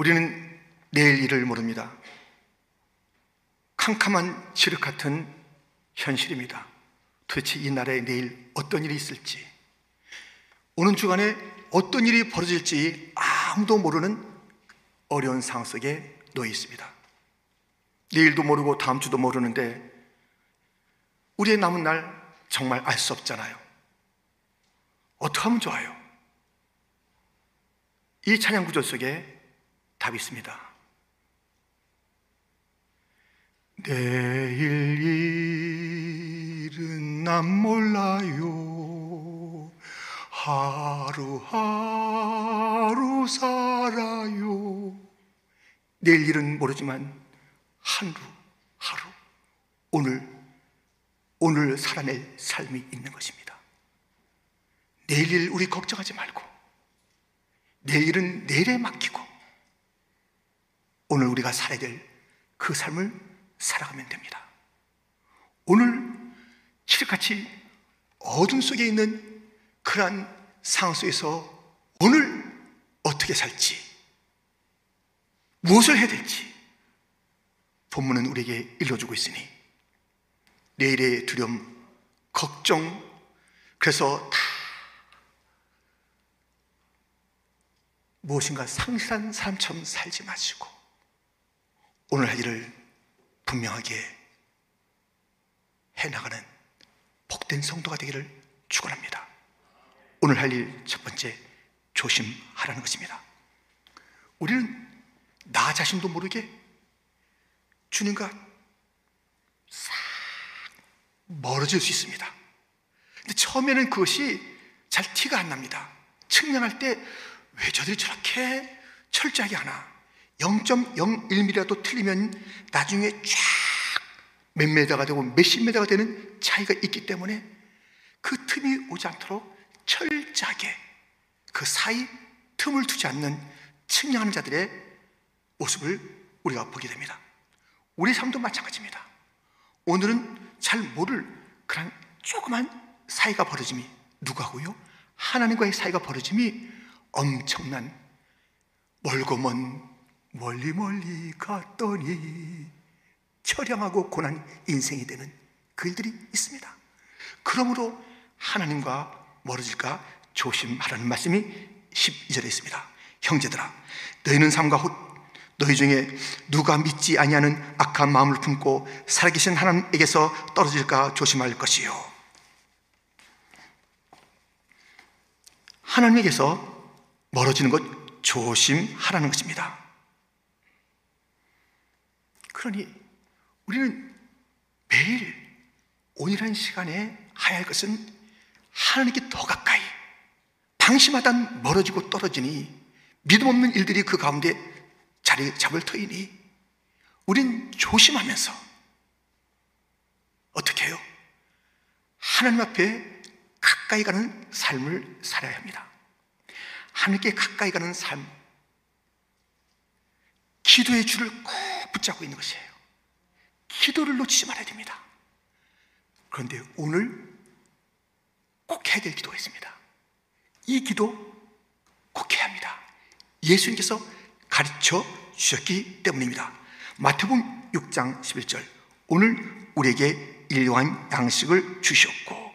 우리는 내일 일을 모릅니다. 캄캄한 지륵 같은 현실입니다. 도대체 이 나라에 내일 어떤 일이 있을지, 오는 주간에 어떤 일이 벌어질지 아무도 모르는 어려운 상황 속에 놓여 있습니다. 내일도 모르고 다음 주도 모르는데 우리의 남은 날 정말 알 수 없잖아요. 어떻게 하면 좋아요? 이 찬양 구절 속에 답이 있습니다. 내일 일은 난 몰라요. 하루하루 살아요. 내일 일은 모르지만 하루, 하루, 오늘, 오늘 살아낼 삶이 있는 것입니다. 내일 일 우리 걱정하지 말고, 내일은 내일에 맡기고, 오늘 우리가 살아야 될 그 삶을 살아가면 됩니다. 오늘 칠같이 어둠 속에 있는 그러한 상황 속에서 오늘 어떻게 살지, 무엇을 해야 될지 본문은 우리에게 일러주고 있으니 내일의 두려움, 걱정, 그래서 다 무엇인가 상실한 사람처럼 살지 마시고 오늘 할 일을 분명하게 해나가는 복된 성도가 되기를 축원합니다. 오늘 할 일 첫 번째 조심하라는 것입니다. 우리는 나 자신도 모르게 주님과 싹 멀어질 수 있습니다. 근데 처음에는 그것이 잘 티가 안 납니다. 측량할 때 왜 저들이 저렇게 철저하게 하나? 0.01mm라도 틀리면 나중에 쫙 몇 메다가 되고 몇십 메다가 되는 차이가 있기 때문에 그 틈이 오지 않도록 철저하게 그 사이 틈을 두지 않는 측량하는 자들의 모습을 우리가 보게 됩니다. 우리 삶도 마찬가지입니다. 오늘은 잘 모를 그런 조그만 사이가 벌어짐이 누구하고요? 하나님과의 사이가 벌어짐이 엄청난 멀고 먼 멀리 멀리 갔더니 처량하고 고난 인생이 되는 그 일들이 있습니다. 그러므로 하나님과 멀어질까 조심하라는 말씀이 12절에 있습니다. 형제들아, 너희는 삶과 곧 너희 중에 누가 믿지 아니하는 악한 마음을 품고 살아계신 하나님에게서 떨어질까 조심할 것이요. 하나님에게서 멀어지는 것 조심하라는 것입니다. 그러니 우리는 매일 오늘한 시간에 해야 할 것은 하나님께 더 가까이 방심하다 멀어지고 떨어지니 믿음 없는 일들이 그 가운데 자리 잡을 터이니 우린 조심하면서 어떻게 해요? 하나님 앞에 가까이 가는 삶을 살아야 합니다. 하나님께 가까이 가는 삶, 기도의 줄을 꼭 붙잡고 있는 것이에요. 기도를 놓치지 말아야 됩니다. 그런데 오늘 꼭 해야 될 기도가 있습니다. 이 기도 꼭 해야 합니다. 예수님께서 가르쳐 주셨기 때문입니다. 마태복음 6장 11절 오늘 우리에게 일용한 양식을 주시옵고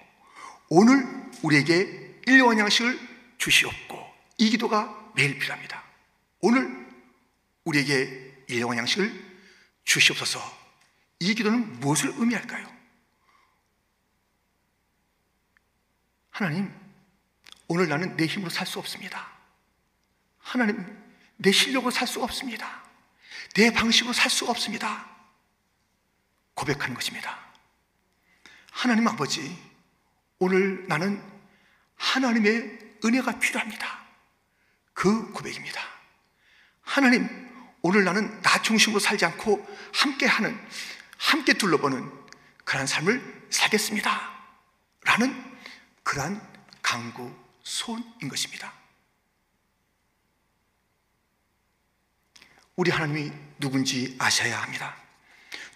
오늘 우리에게 일용한 양식을 주시옵고 이 기도가 매일 필요합니다. 오늘 우리에게 일용한 양식을 주시옵소서 이 기도는 무엇을 의미할까요? 하나님, 오늘 나는 내 힘으로 살 수 없습니다. 하나님, 내 실력으로 살 수 없습니다. 내 방식으로 살 수 없습니다. 고백하는 것입니다. 하나님 아버지, 오늘 나는 하나님의 은혜가 필요합니다. 그 고백입니다. 하나님, 오늘 나는 나 중심으로 살지 않고 함께 하는 함께 둘러보는 그러한 삶을 살겠습니다. 라는 그러한 강구 소원인 것입니다. 우리 하나님이 누군지 아셔야 합니다.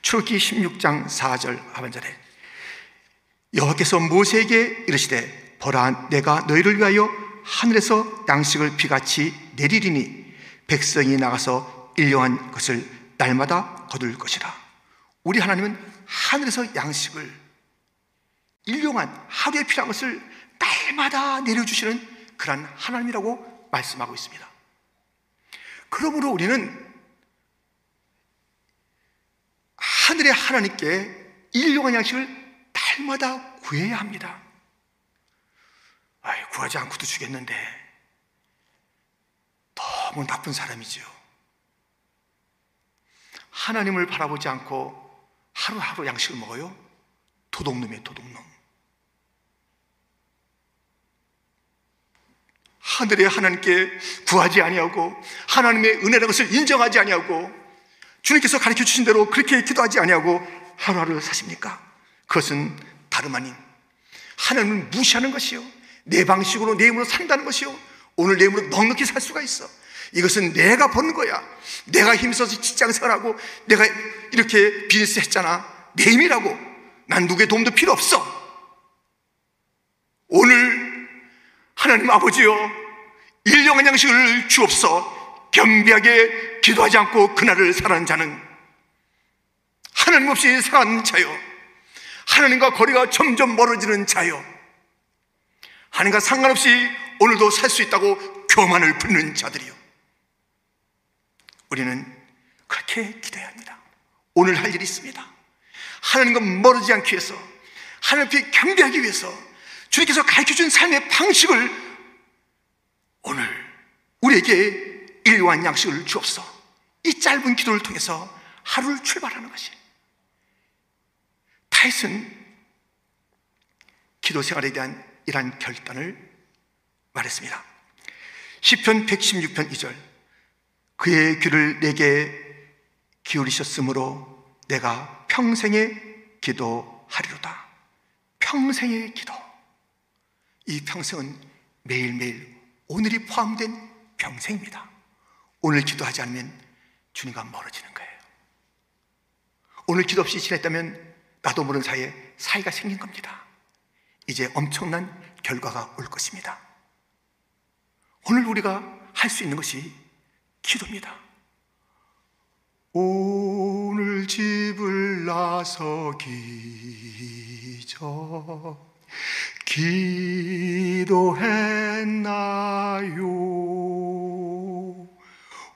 출기 16장 4절 하반절에 여호와께서 모세에게 이르시되 보라 내가 너희를 위하여 하늘에서 양식을 비같이 내리리니 백성이 나가서 일용한 것을 날마다 거둘 것이라. 우리 하나님은 하늘에서 양식을 일용한 하루에 필요한 것을 날마다 내려주시는 그러한 하나님이라고 말씀하고 있습니다. 그러므로 우리는 하늘의 하나님께 일용한 양식을 날마다 구해야 합니다. 아이, 구하지 않고도 주겠는데 너무 나쁜 사람이지요. 하나님을 바라보지 않고 하루하루 양식을 먹어요? 도둑놈이에요, 도둑놈. 하늘의 하나님께 구하지 아니하고 하나님의 은혜라는 것을 인정하지 아니하고 주님께서 가르쳐 주신 대로 그렇게 기도하지 아니하고 하루하루 사십니까? 그것은 다름 아닌 하나님을 무시하는 것이요. 내 방식으로 내 힘으로 산다는 것이요. 오늘 내 힘으로 넉넉히 살 수가 있어. 이것은 내가 버는 거야. 내가 힘써서 직장 생활하고 내가 이렇게 비즈니스 했잖아. 내 힘이라고. 난 누구의 도움도 필요 없어. 오늘 하나님 아버지요. 일용한 양식을 주옵서 겸비하게 기도하지 않고 그날을 살아는 자는 하나님 없이 사는 자요. 하나님과 거리가 점점 멀어지는 자요. 하나님과 상관없이 오늘도 살 수 있다고 교만을 부는 자들이요. 우리는 그렇게 기도해야 합니다. 오늘 할 일이 있습니다. 하나님과 멀어지지 않기 위해서, 하나님 앞에 경배하기 위해서 주님께서 가르쳐 준 삶의 방식을 오늘 우리에게 일요한 양식을 주옵서 이 짧은 기도를 통해서 하루를 출발하는 것이 다윗은 기도 생활에 대한 이러한 결단을 말했습니다. 10편 116편 2절 그의 귀를 내게 기울이셨으므로 내가 평생의 기도하리로다. 평생의 기도. 이 평생은 매일매일 오늘이 포함된 평생입니다. 오늘 기도하지 않으면 주님과 멀어지는 거예요. 오늘 기도 없이 지냈다면 나도 모르는 사이에 사이가 생긴 겁니다. 이제 엄청난 결과가 올 것입니다. 오늘 우리가 할 수 있는 것이 기도입니다. 오늘 집을 나서기 전 기도했나요?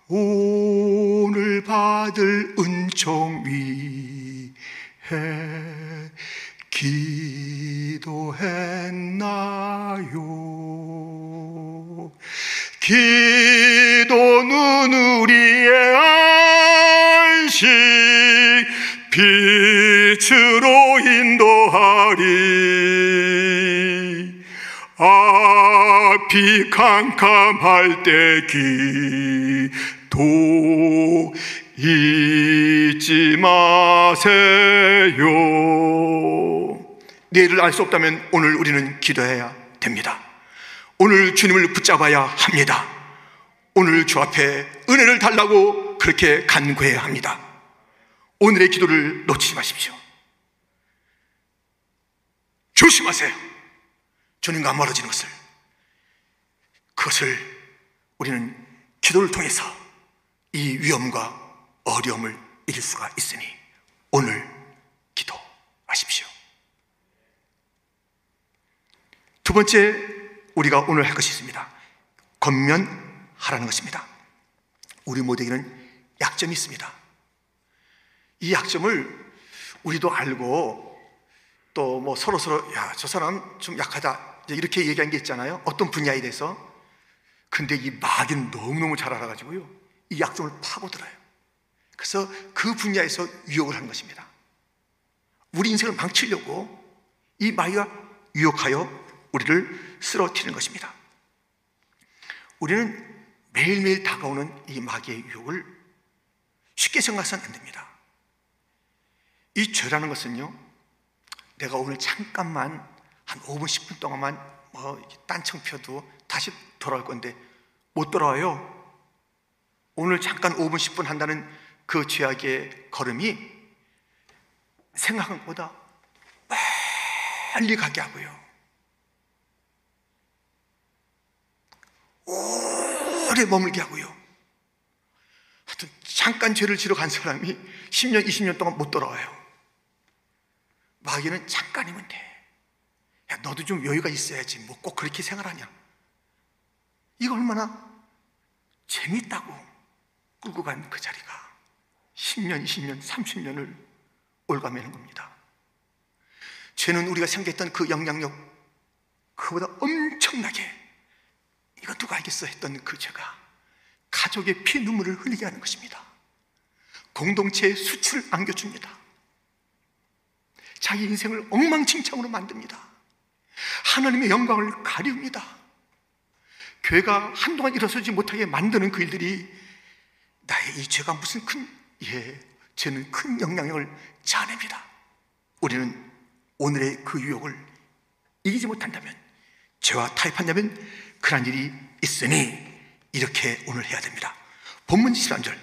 오늘 받을 은총 위해 기도했나요? 기도는 우리의 안식 빛으로 인도하리. 앞이 캄캄할 때 기도 잊지 마세요. 내일을 알 수 없다면 오늘 우리는 기도해야 됩니다 오늘 주님을 붙잡아야 합니다. 오늘 주 앞에 은혜를 달라고 그렇게 간구해야 합니다. 오늘의 기도를 놓치지 마십시오. 조심하세요. 주님과 멀어지는 것을. 그것을 우리는 기도를 통해서 이 위험과 어려움을 이길 수가 있으니 오늘 기도하십시오. 두 번째 우리가 오늘 할 것이 있습니다. 겉면하라는 것입니다. 우리 모두에게는 약점이 있습니다. 이 약점을 우리도 알고 또 뭐 서로 서로 야, 저 사람 좀 약하다. 이렇게 얘기한 게 있잖아요. 어떤 분야에 대해서. 근데 이 마귀는 너무너무 잘 알아가지고요. 이 약점을 파고들어요. 그래서 그 분야에서 유혹을 한 것입니다. 우리 인생을 망치려고 이 마귀가 유혹하여 우리를 쓰러뜨리는 것입니다. 우리는 매일매일 다가오는 이 마귀의 유혹을 쉽게 생각해서는 안 됩니다. 이 죄라는 것은요, 내가 오늘 잠깐만 한 5분, 10분 동안만 뭐 딴청 펴도 다시 돌아올 건데 못 돌아와요. 오늘 잠깐 5분, 10분 한다는 그 죄악의 걸음이 생각한 것보다 빨리 가게 하고요. 오래 머물게 하고요. 하여튼 잠깐 죄를 지러 간 사람이 10년, 20년 동안 못 돌아와요. 마귀는 잠깐이면 돼. 야, 너도 좀 여유가 있어야지. 뭐 꼭 그렇게 생활하냐. 이거 얼마나 재밌다고 끌고 간 그 자리가 10년, 20년, 30년을 올가매는 겁니다. 죄는 우리가 생각했던 그 영향력, 그보다 엄청나게 이거 누가 알겠어 했던 그 죄가 가족의 피 눈물을 흘리게 하는 것입니다. 공동체의 수치를 안겨줍니다. 자기 인생을 엉망진창으로 만듭니다. 하나님의 영광을 가리웁니다. 교회가 한동안 일어서지 못하게 만드는 그 일들이 나의 이 죄가 무슨 큰, 예, 죄는 큰 영향력을 자아냅니다. 우리는 오늘의 그 유혹을 이기지 못한다면, 죄와 타협한다면, 그런 일이 있으니, 이렇게 오늘 해야 됩니다. 본문 13절.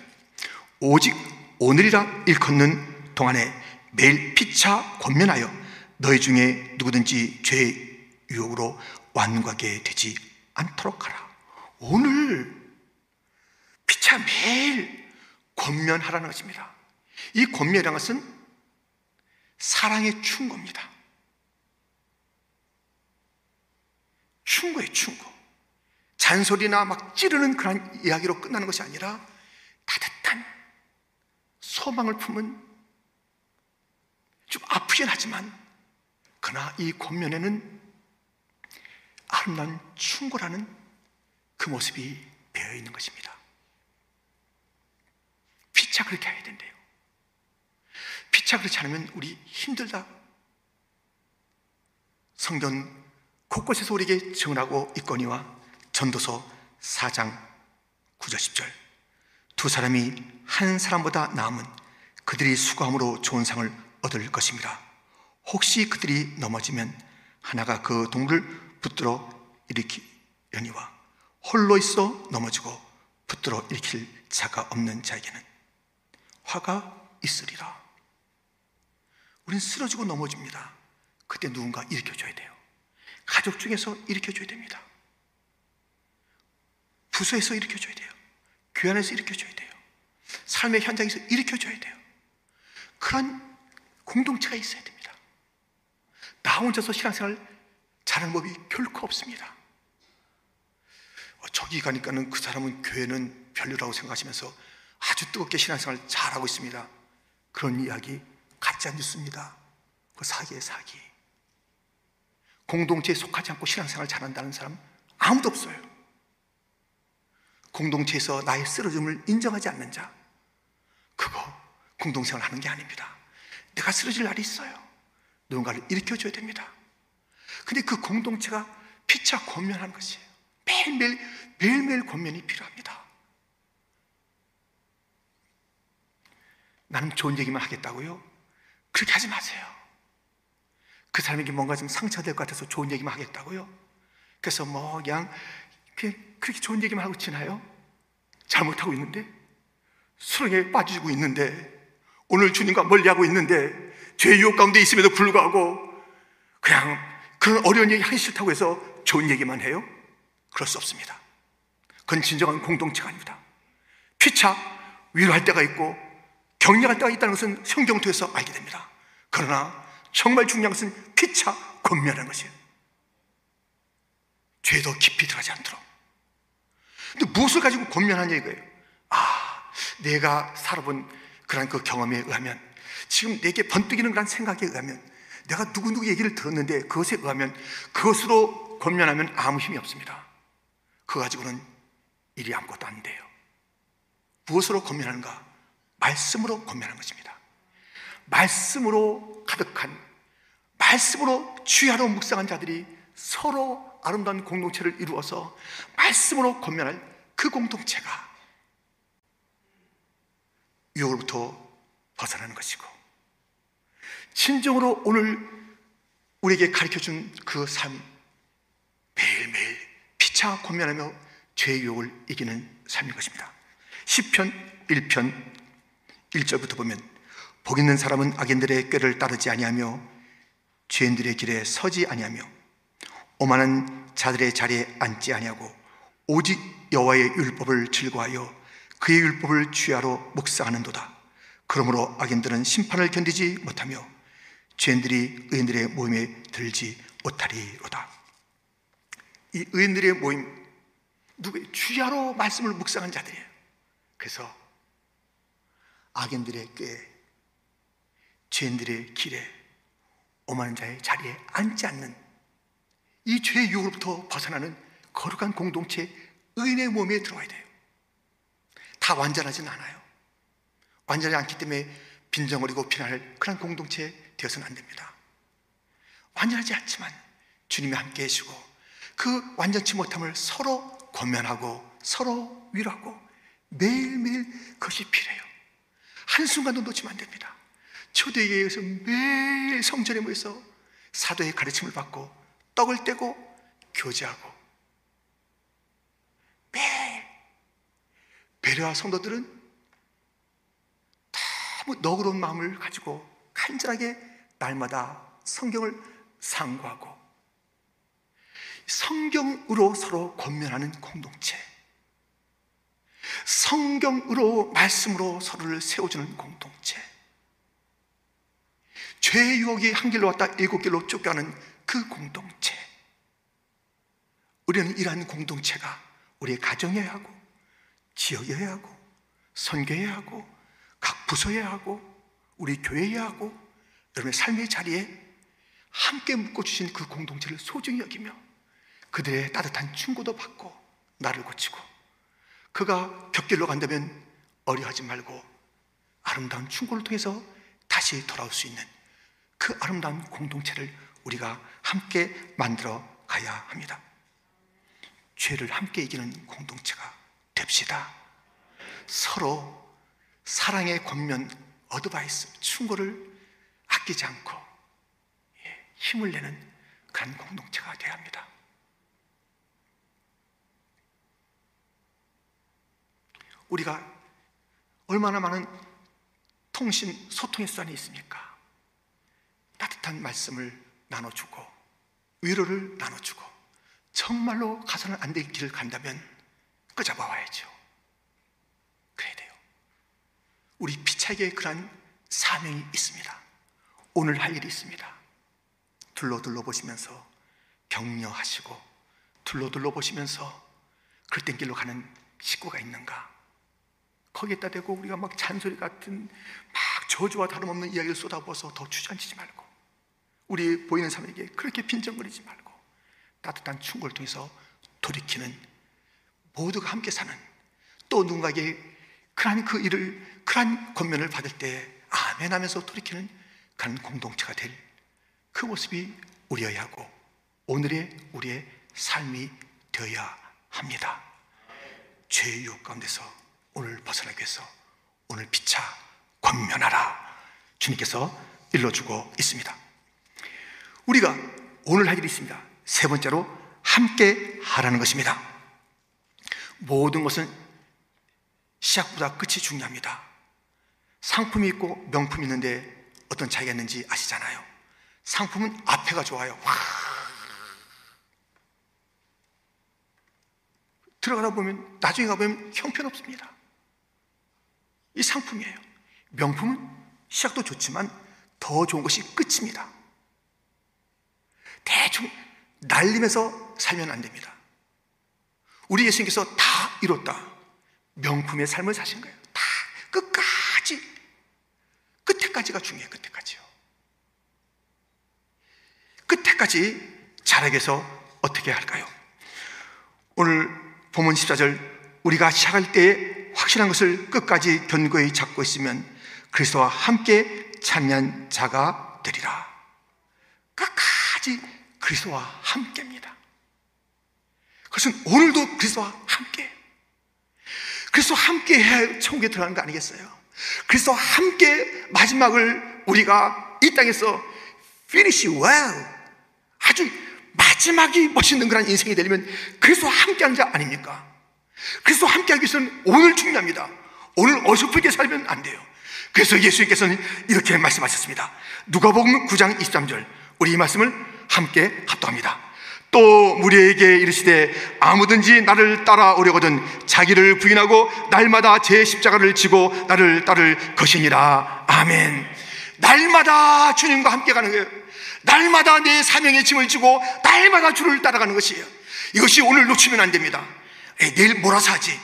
오직 오늘이라 일컫는 동안에 매일 피차 권면하여 너희 중에 누구든지 죄의 유혹으로 완과하게 되지 않도록 하라. 오늘 피차 매일 권면하라는 것입니다. 이 권면이라는 것은 사랑의 충고입니다. 충고예요, 충고. 잔소리나 막 찌르는 그런 이야기로 끝나는 것이 아니라 따뜻한 소망을 품은 좀 아프긴 하지만 그러나 이 권면에는 아름다운 충고라는 그 모습이 배어 있는 것입니다. 피차 그렇게 해야 된대요. 피차 그렇지 않으면 우리 힘들다. 성경 곳곳에서 우리에게 증언하고 있거니와 전도서 4장 9절 10절 두 사람이 한 사람보다 나음은 그들이 수고함으로 좋은 상을 얻을 것입니다. 혹시 그들이 넘어지면 하나가 그 동물을 붙들어 일으키려니와 홀로 있어 넘어지고 붙들어 일으킬 자가 없는 자에게는 화가 있으리라. 우린 쓰러지고 넘어집니다. 그때 누군가 일으켜줘야 돼요. 가족 중에서 일으켜줘야 됩니다. 부서에서 일으켜줘야 돼요. 교회 안에서 일으켜줘야 돼요. 삶의 현장에서 일으켜줘야 돼요. 그런 공동체가 있어야 됩니다. 나 혼자서 신앙생활 잘하는 법이 결코 없습니다. 어, 저기 가니까는 그 사람은 교회는 별로라고 생각하시면서 아주 뜨겁게 신앙생활 잘하고 있습니다. 그런 이야기 가짜 뉴스입니다. 그 사기의 사기. 공동체에 속하지 않고 신앙생활 잘한다는 사람 아무도 없어요. 공동체에서 나의 쓰러짐을 인정하지 않는 자, 그거 공동생활 하는 게 아닙니다. 내가 쓰러질 날이 있어요. 누군가를 일으켜줘야 됩니다. 근데 그 공동체가 피차 권면하는 것이에요. 매일매일, 매일매일 권면이 필요합니다. 나는 좋은 얘기만 하겠다고요? 그렇게 하지 마세요. 그 사람에게 뭔가 좀 상처될 것 같아서 좋은 얘기만 하겠다고요? 그래서 뭐 그냥 그렇게 좋은 얘기만 하고 지나요? 잘못하고 있는데 수렁에 빠지고 있는데 오늘 주님과 멀리하고 있는데 죄 유혹 가운데 있음에도 불구하고 그냥 그런 어려운 얘기 하기 싫다고 해서 좋은 얘기만 해요? 그럴 수 없습니다. 그건 진정한 공동체가 아닙니다. 피차 위로할 때가 있고 격려할 때가 있다는 것은 성경 통해서 알게 됩니다. 그러나 정말 중요한 것은 피차 권면하는 것이에요. 죄도 깊이 들어가지 않도록. 근데 무엇을 가지고 권면하냐 이거예요. 아, 내가 살아본 그런 그 경험에 의하면 지금 내게 번뜩이는 그런 생각에 의하면 내가 누구누구 얘기를 들었는데 그것에 의하면 그것으로 권면하면 아무 힘이 없습니다. 그거 가지고는 일이 아무것도 안 돼요. 무엇으로 권면하는가? 말씀으로 권면하는 것입니다. 말씀으로 가득한, 말씀으로 주야로 묵상한 자들이 서로 아름다운 공동체를 이루어서 말씀으로 권면할 그 공동체가 유혹으로부터 벗어나는 것이고 진정으로 오늘 우리에게 가르쳐준 그 삶 매일매일 피차 권면하며 죄의 유혹을 이기는 삶인 것입니다. 10편 1편 1절부터 보면 복 있는 사람은 악인들의 꾀를 따르지 아니하며 죄인들의 길에 서지 아니하며 오만한 자들의 자리에 앉지 아니하고 오직 여호와의 율법을 즐거하여 그의 율법을 주야로 묵상하는도다. 그러므로 악인들은 심판을 견디지 못하며 죄인들이 의인들의 모임에 들지 못하리로다. 이 의인들의 모임, 누구 주야로 말씀을 묵상한 자들이에요. 그래서 악인들의 꾀, 죄인들의 길에 오만한 자의 자리에 앉지 않는 이 죄의 유혹으로부터 벗어나는 거룩한 공동체 의인의 몸에 들어와야 돼요. 다 완전하진 않아요. 완전하지 않기 때문에 빈정거리고 비난할 그런 공동체 되어서는 안 됩니다. 완전하지 않지만 주님이 함께 해주고 그 완전치 못함을 서로 권면하고 서로 위로하고 매일매일 그것이 필요해요. 한순간도 놓치면 안 됩니다. 초대교회에서 매일 성전에 모여서 사도의 가르침을 받고 떡을 떼고 교제하고 매일 배려와 성도들은 너무 너그러운 마음을 가지고 간절하게 날마다 성경을 상고하고 성경으로 서로 권면하는 공동체 성경으로 말씀으로 서로를 세워주는 공동체 죄의 유혹이 한 길로 왔다 일곱 길로 쫓겨가는 그 공동체. 우리는 이러한 공동체가 우리의 가정이어야 하고, 지역이어야 하고, 선교해야 하고, 각 부서여야 하고, 우리 교회여야 하고, 여러분의 삶의 자리에 함께 묶어주신 그 공동체를 소중히 여기며 그들의 따뜻한 충고도 받고 나를 고치고 그가 벽길로 간다면 어려하지 말고 아름다운 충고를 통해서 다시 돌아올 수 있는 그 아름다운 공동체를 우리가 함께 만들어 가야 합니다. 죄를 함께 이기는 공동체가 됩시다. 서로 사랑의 권면, 어드바이스, 충고를 아끼지 않고 예, 힘을 내는 그런 공동체가 되어야 합니다. 우리가 얼마나 많은 통신, 소통의 수단이 있습니까? 따뜻한 말씀을 나눠주고 위로를 나눠주고 정말로 가서는 안 될 길을 간다면 끄잡아 와야죠. 그래야 돼요. 우리 피차에게 그러한 사명이 있습니다. 오늘 할 일이 있습니다. 둘러둘러 보시면서 격려하시고 둘러둘러 보시면서 그릇된 길로 가는 식구가 있는가? 거기에다 대고 우리가 막 잔소리 같은 막 저주와 다름없는 이야기를 쏟아부어서 더 주저앉히지 말고 우리 보이는 사람에게 그렇게 빈정거리지 말고 따뜻한 충고를 통해서 돌이키는 모두가 함께 사는 또 누군가에게 그러한 그 일을 그러한 권면을 받을 때 아멘 하면서 돌이키는 그런 공동체가 될 그 모습이 우리여야 하고 오늘의 우리의 삶이 되어야 합니다. 죄의 유혹 가운데서 오늘 벗어나기 위해서 오늘 피차 권면하라 주님께서 일러주고 있습니다. 우리가 오늘 할 일이 있습니다. 세 번째로 함께 하라는 것입니다. 모든 것은 시작보다 끝이 중요합니다. 상품이 있고 명품이 있는데 어떤 차이가 있는지 아시잖아요. 상품은 앞에가 좋아요. 와. 들어가다 보면 나중에 가보면 형편없습니다. 이 상품이에요. 명품은 시작도 좋지만 더 좋은 것이 끝입니다. 대충 날리면서 살면 안 됩니다. 우리 예수님께서 다 이뤘다. 명품의 삶을 사신 거예요. 다 끝까지 끝에까지가 중요해요. 끝에까지요. 끝에까지 자라게서 어떻게 할까요? 오늘 본문 14절 우리가 시작할 때 확실한 것을 끝까지 견고히 잡고 있으면 그리스도와 함께 참여한 자가 되리라. 끝까지 그리스도와 함께입니다. 그것은 오늘도 그리스도와 함께. 그리스도와 함께 해야 천국에 들어가는 거 아니겠어요? 그리스도와 함께 마지막을 우리가 이 땅에서 finish well. 아주 마지막이 멋있는 그런 인생이 되려면 그리스도와 함께 하는 자 아닙니까? 그리스도와 함께 하기 위해서는 오늘 중요합니다. 오늘 어설프게 살면 안 돼요. 그래서 예수님께서는 이렇게 말씀하셨습니다. 누가복음 9장 23절. 우리 이 말씀을 함께 합독합니다. 또 무리에게 이르시되 아무든지 나를 따라오려거든 자기를 부인하고 날마다 제 십자가를 지고 나를 따를 것이니라. 아멘. 날마다 주님과 함께 가는 거예요. 날마다 내 사명의 짐을 지고 날마다 주를 따라가는 것이에요. 이것이 오늘 놓치면 안 됩니다. 에이, 내일 몰아서 하지.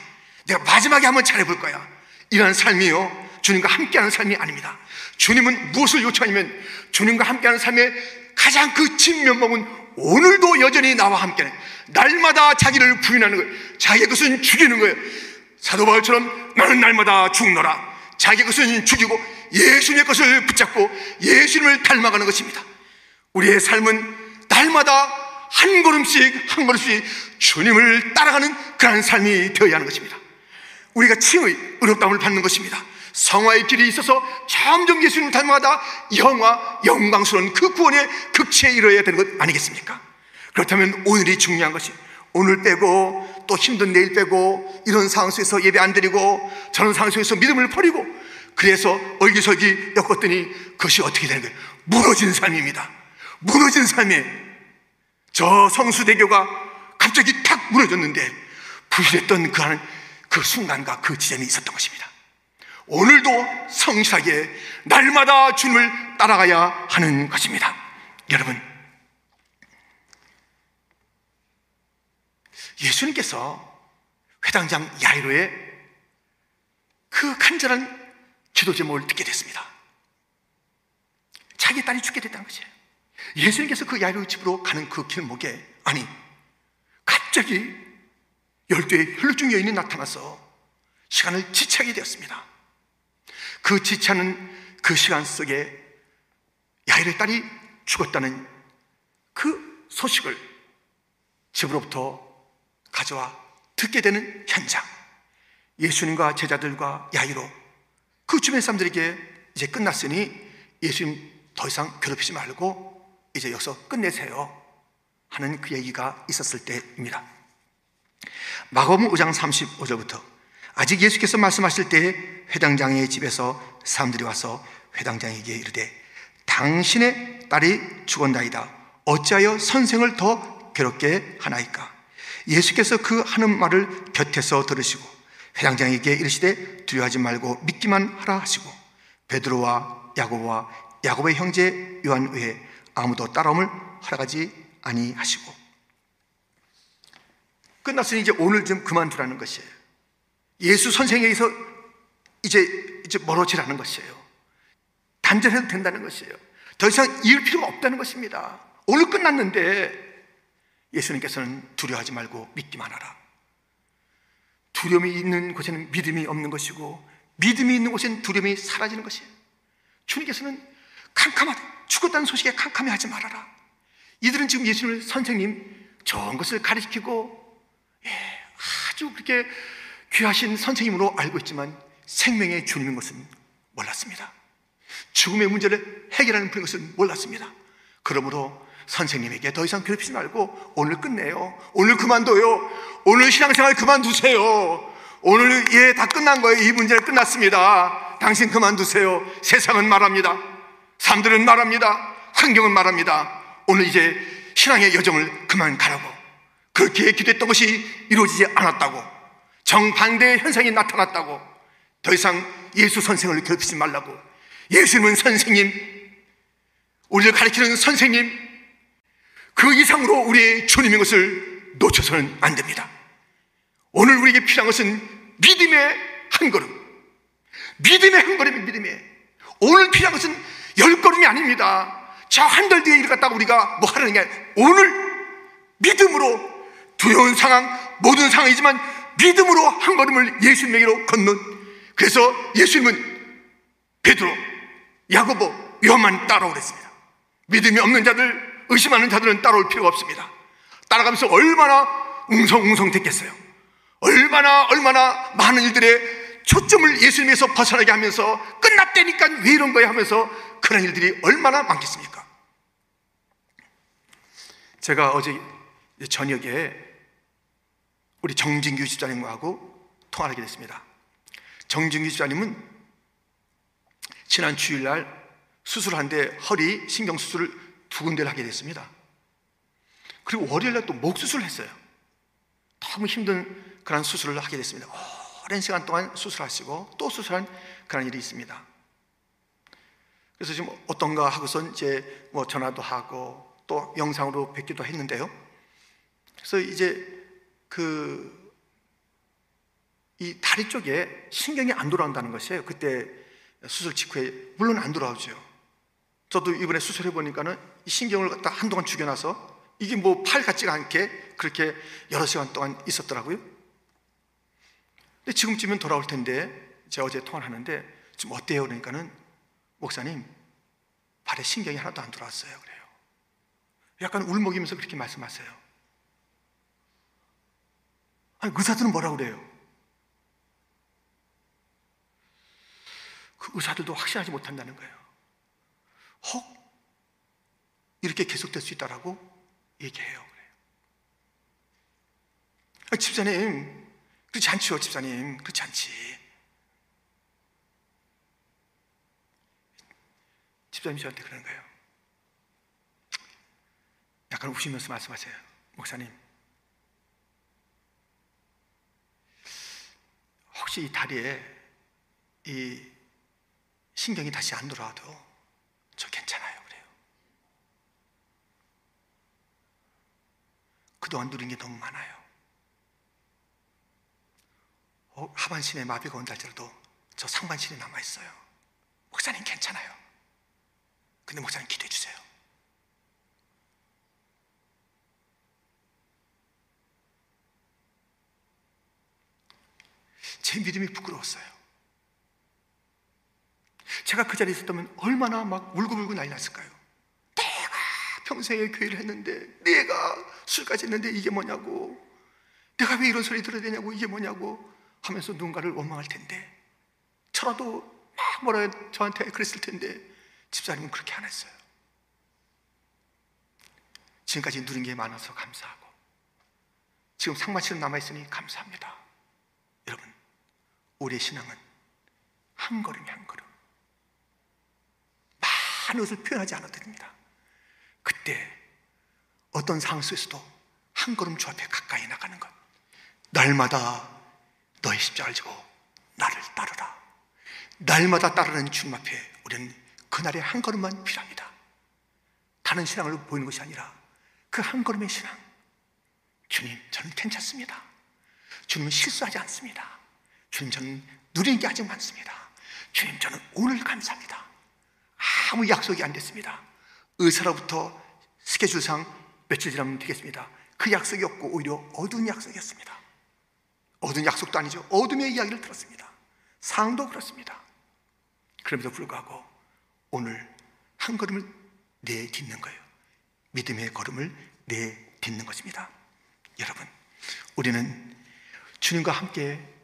내가 마지막에 한번 잘해볼 거야. 이런 삶이요. 주님과 함께하는 삶이 아닙니다. 주님은 무엇을 요청하냐면 주님과 함께하는 삶의 가장 그 진면목은 오늘도 여전히 나와 함께는 날마다 자기를 부인하는 거예요. 자기의 것은 죽이는 거예요. 사도 바울처럼 나는 날마다 죽노라. 자기 것은 죽이고 예수님의 것을 붙잡고 예수님을 닮아가는 것입니다. 우리의 삶은 날마다 한 걸음씩 한 걸음씩 주님을 따라가는 그러한 삶이 되어야 하는 것입니다. 우리가 칭의, 의롭다움을 받는 것입니다. 성화의 길이 있어서 점점 예수님을 닮아가다 영화, 영광스러운 그 구원의 극치에 이르러야 되는 것 아니겠습니까? 그렇다면 오늘이 중요한 것이 오늘 빼고 또 힘든 내일 빼고 이런 상황 속에서 예배 안 드리고 저런 상황 속에서 믿음을 버리고 그래서 얼기설기 엮었더니 그것이 어떻게 되는 거예요? 무너진 삶입니다. 무너진 삶에 저 성수대교가 갑자기 탁 무너졌는데 부실했던 그, 그 순간과 그 지점이 있었던 것입니다. 오늘도 성실하게 날마다 주님을 따라가야 하는 것입니다. 여러분, 예수님께서 회당장 야이로의 그 간절한 기도 제목을 듣게 됐습니다. 자기 딸이 죽게 됐다는 것이에요. 예수님께서 그 야이로의 집으로 가는 그 길목에 아니 갑자기 열두의 혈루증 여인이 나타나서 시간을 지체하게 되었습니다. 그 지체하는 그 시간 속에 야일의 딸이 죽었다는 그 소식을 집으로부터 가져와 듣게 되는 현장. 예수님과 제자들과 야이로 그 주변 사람들에게 이제 끝났으니 예수님 더 이상 괴롭히지 말고 이제 여기서 끝내세요. 하는 그 얘기가 있었을 때입니다. 마가음 5장 35절부터 아직 예수께서 말씀하실 때 회당장의 집에서 사람들이 와서 회당장에게 이르되 당신의 딸이 죽었나이다. 어찌하여 선생을 더 괴롭게 하나이까? 예수께서 그 하는 말을 곁에서 들으시고 회당장에게 이르시되 두려워하지 말고 믿기만 하라 하시고 베드로와 야고보와 야고보의 형제 요한 외에 아무도 따라옴을 허락하지 아니하시고 끝났으니 이제 오늘 좀 그만두라는 것이에요. 예수 선생에게서 이제, 이제 멀어지라는 것이에요. 단절해도 된다는 것이에요. 더 이상 이을 필요가 없다는 것입니다. 오늘 끝났는데 예수님께서는 두려워하지 말고 믿기만 하라. 두려움이 있는 곳에는 믿음이 없는 것이고 믿음이 있는 곳에는 두려움이 사라지는 것이에요. 주님께서는 캄캄하다. 죽었다는 소식에 캄캄해 하지 말아라. 이들은 지금 예수님을 선생님 좋은 것을 가르치고 예, 아주 그렇게 귀하신 선생님으로 알고 있지만 생명의 주님인 것은 몰랐습니다. 죽음의 문제를 해결하는 분인 것은 몰랐습니다. 그러므로 선생님에게 더 이상 괴롭히지 말고 오늘 끝내요. 오늘 그만둬요. 오늘 신앙생활 그만두세요. 오늘 예, 다 끝난 거예요. 이 문제는 끝났습니다. 당신 그만두세요. 세상은 말합니다. 사람들은 말합니다. 환경은 말합니다. 오늘 이제 신앙의 여정을 그만 가라고. 그렇게 기도했던 것이 이루어지지 않았다고. 정반대의 현상이 나타났다고. 더 이상 예수 선생을 괴롭히지 말라고. 예수님은 선생님 우리를 가르치는 선생님 그 이상으로 우리의 주님인 것을 놓쳐서는 안 됩니다. 오늘 우리에게 필요한 것은 믿음의 한 걸음. 믿음의 한 걸음이 믿음의 오늘 필요한 것은 열 걸음이 아닙니다. 저 한 달 뒤에 갖다가 우리가 뭐 하려는 게 오늘 믿음으로 두려운 상황 모든 상황이지만 믿음으로 한 걸음을 예수님에게로 건넌 그래서 예수님은 베드로, 야고보, 요한만 따라오랬습니다. 믿음이 없는 자들, 의심하는 자들은 따라올 필요가 없습니다. 따라가면서 얼마나 웅성웅성 됐겠어요. 얼마나 얼마나 많은 일들의 초점을 예수님에서 벗어나게 하면서 끝났다니까 왜 이런 거야 하면서 그런 일들이 얼마나 많겠습니까? 제가 어제 저녁에 우리 정진규 집사님하고 통화를 하게 됐습니다. 정진규 집사님은 지난 주일날 수술한데 허리 신경수술을 두 군데를 하게 됐습니다. 그리고 월요일날 또 목 수술을 했어요. 너무 힘든 그런 수술을 하게 됐습니다. 오랜 시간 동안 수술하시고 또 수술한 그런 일이 있습니다. 그래서 지금 어떤가 하고서 이제 뭐 전화도 하고 또 영상으로 뵙기도 했는데요. 그래서 이제 그 이 다리 쪽에 신경이 안 돌아온다는 것이에요. 그때 수술 직후에 물론 안 돌아오죠. 저도 이번에 수술해 보니까는 이 신경을 갖다 한동안 죽여놔서 이게 뭐 팔 같지가 않게 그렇게 여러 시간 동안 있었더라고요. 근데 지금쯤은 돌아올 텐데 제가 어제 통화를 하는데 지금 어때요? 그러니까는 목사님 발에 신경이 하나도 안 돌아왔어요. 그래요. 약간 울먹이면서 그렇게 말씀하세요. 의사들은 뭐라 그래요? 그 의사들도 확신하지 못한다는 거예요. 혹 이렇게 계속될 수 있다라고 얘기해요. 아, 집사님, 그렇지 않죠, 집사님. 그렇지 않지. 집사님이 저한테 그러는 거예요. 약간 우시면서 말씀하세요. 목사님, 혹시 이 다리에 이 신경이 다시 안 돌아와도 저 괜찮아요. 그래요. 그동안 누린 게 너무 많아요. 어, 하반신에 마비가 온다 할지라도 저 상반신이 남아있어요. 목사님 괜찮아요. 근데 목사님 기도해 주세요. 제 믿음이 부끄러웠어요. 제가 그 자리에 있었다면 얼마나 막 울고불고 난리 났을까요? 내가 평생에 교회를 했는데, 내가 술까지 했는데 이게 뭐냐고, 내가 왜 이런 소리 들어야 되냐고, 이게 뭐냐고 하면서 누군가를 원망할 텐데, 저라도 막 뭐라 저한테 그랬을 텐데, 집사님은 그렇게 안 했어요. 지금까지 누린 게 많아서 감사하고, 지금 상마치는 남아있으니 감사합니다. 여러분, 우리의 신앙은 한 걸음이 한 걸음. 많은 것을 표현하지 않아도 됩니다. 그때 어떤 상황 속에서도 한 걸음 주 앞에 가까이 나가는 것. 날마다 너의 십자가를 지고 나를 따르라. 날마다 따르는 주님 앞에 우리는 그날의 한 걸음만 필요합니다. 다른 신앙을 보이는 것이 아니라 그 한 걸음의 신앙. 주님, 저는 괜찮습니다. 주님은 실수하지 않습니다. 주님, 저는 누리는 게 아직 많습니다. 주님, 저는 오늘 감사합니다. 아무 약속이 안 됐습니다. 의사로부터 스케줄상 며칠 지나면 되겠습니다. 그 약속이 없고 오히려 어두운 약속이었습니다. 어두운 약속도 아니죠. 어둠의 이야기를 들었습니다. 상도 그렇습니다. 그럼에도 불구하고 오늘 한 걸음을 내딛는 거예요. 믿음의 걸음을 내딛는 것입니다. 여러분, 우리는 주님과 함께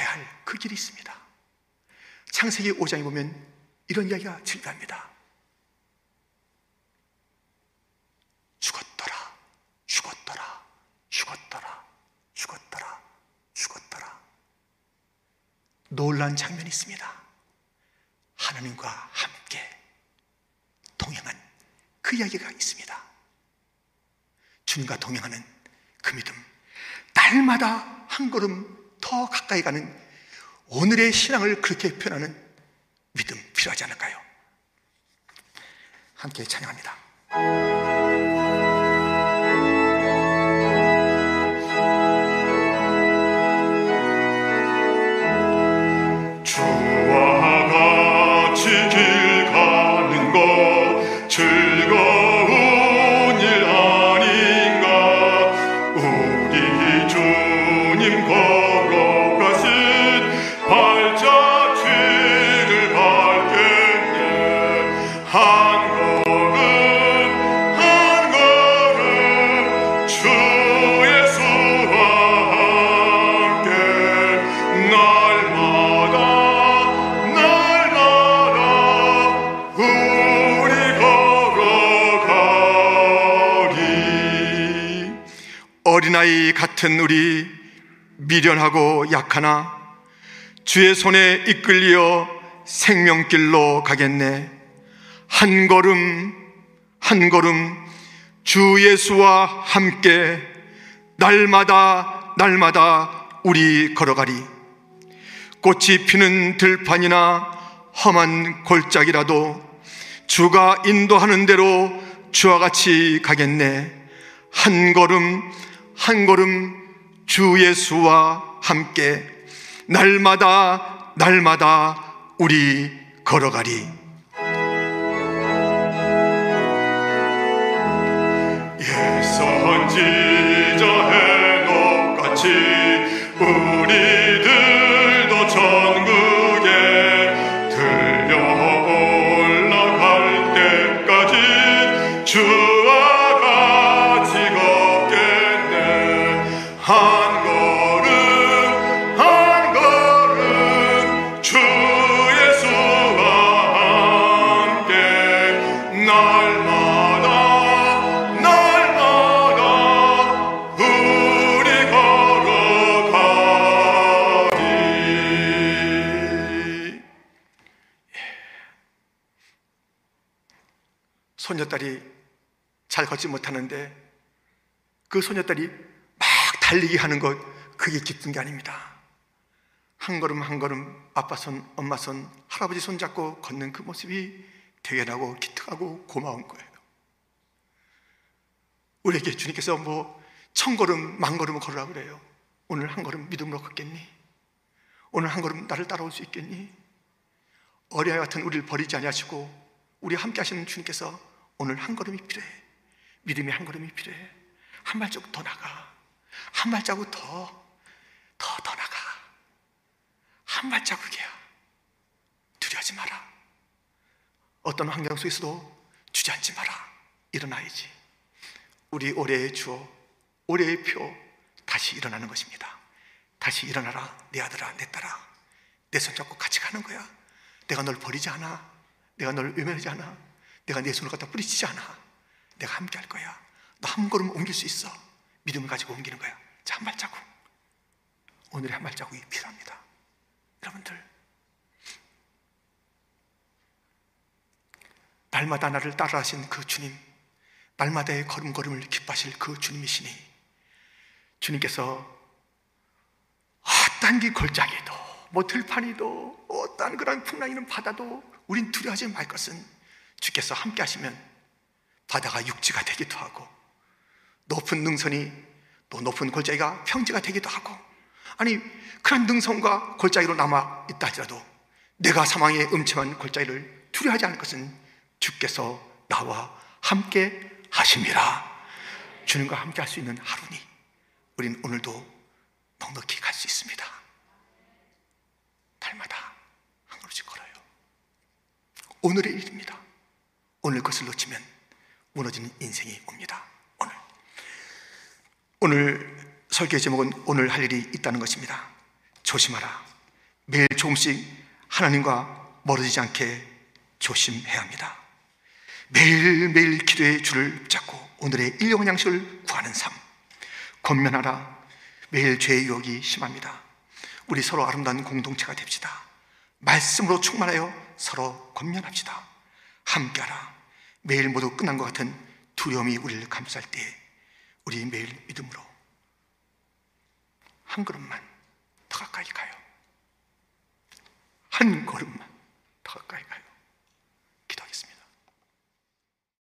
가야 할 그 길이 있습니다. 창세기 5장에 보면 이런 이야기가 증가합니다. 죽었더라, 죽었더라, 죽었더라, 죽었더라, 죽었더라. 놀란 장면이 있습니다. 하나님과 함께 동행한 그 이야기가 있습니다. 주님과 동행하는 그 믿음. 날마다 한 걸음 더 가까이 가는 오늘의 신앙을 그렇게 표현하는 믿음 필요하지 않을까요? 함께 찬양합니다. 어린아이 같은 우리 미련하고 약하나? 주의 손에 이끌려 생명길로 가겠네. 한 걸음 한 걸음 주 예수와 함께 날마다 날마다 우리 걸어가리. 꽃이 피는 들판이나 험한 골짜기라도 주가 인도하는 대로 주와 같이 가겠네. 한 걸음 한 걸음 주 예수와 함께 날마다 날마다 우리 걸어가리. 예선지 한 걸음 한 걸음 주 예수와 함께 날마다 날마다 우리 걸어가리. 소녀딸이 잘 걷지 못하는데 그 소녀딸이 막 달리기 하는 것 그게 기쁜 게 아닙니다. 한 걸음 한 걸음 아빠 손, 엄마 손, 할아버지 손 잡고 걷는 그 모습이 대견하고 기특하고 고마운 거예요. 우리에게 주님께서 뭐 천 걸음 만 걸음을 걸으라 그래요. 오늘 한 걸음 믿음으로 걷겠니? 오늘 한 걸음 나를 따라올 수 있겠니? 어린아이 같은 우리를 버리지 아니하시고 우리 함께 하시는 주님께서 오늘 한 걸음이 필요해. 믿음이 한 걸음이 필요해. 한 발자국 더 나가. 한 발자국 더, 더, 더 나가. 한 발자국이야. 두려워하지 마라. 어떤 환경 속에서도 주저앉지 마라. 일어나야지. 우리 올해의 주어, 올해의 표, 다시 일어나는 것입니다. 다시 일어나라. 내 아들아, 내 딸아. 내 손잡고 같이 가는 거야. 내가 널 버리지 않아. 내가 널 외면하지 않아. 내가 내 손을 갖다 뿌리치지 않아. 내가 함께 할 거야. 너 한 걸음 옮길 수 있어. 믿음을 가지고 옮기는 거야. 자, 한 발자국. 오늘의 한 발자국이 필요합니다. 여러분들. 날마다 나를 따라하신 그 주님, 날마다의 걸음걸음을 기뻐하실 그 주님이시니, 주님께서 어떤 게 골짜기도, 뭐 들판이도, 어떤 그런 풍랑이는 바다도 우린 두려워하지 말 것은 주께서 함께 하시면 바다가 육지가 되기도 하고, 높은 능선이 또 높은 골짜기가 평지가 되기도 하고, 아니, 그런 능선과 골짜기로 남아 있다 할지라도 내가 사망의 음침한 골짜기를 두려워하지 않을 것은 주께서 나와 함께 하심이라. 주님과 함께 할 수 있는 하루니 우린 오늘도 넉넉히 갈 수 있습니다. 날마다 한 걸음씩 걸어요. 오늘의 일입니다. 오늘 것을 놓치면 무너지는 인생이 옵니다. 오늘. 설교 제목은 오늘 할 일이 있다는 것입니다. 조심하라. 매일 조금씩 하나님과 멀어지지 않게 조심해야 합니다. 매일매일 기도의 줄을 붙잡고 오늘의 일용 양식을 구하는 삶. 권면하라. 매일 죄의 유혹이 심합니다. 우리 서로 아름다운 공동체가 됩시다. 말씀으로 충만하여 서로 권면합시다. 함께하라. 매일 모두 끝난 것 같은 두려움이 우리를 감쌀 때 우리 매일 믿음으로 한 걸음만 더 가까이 가요. 한 걸음만 더 가까이 가요.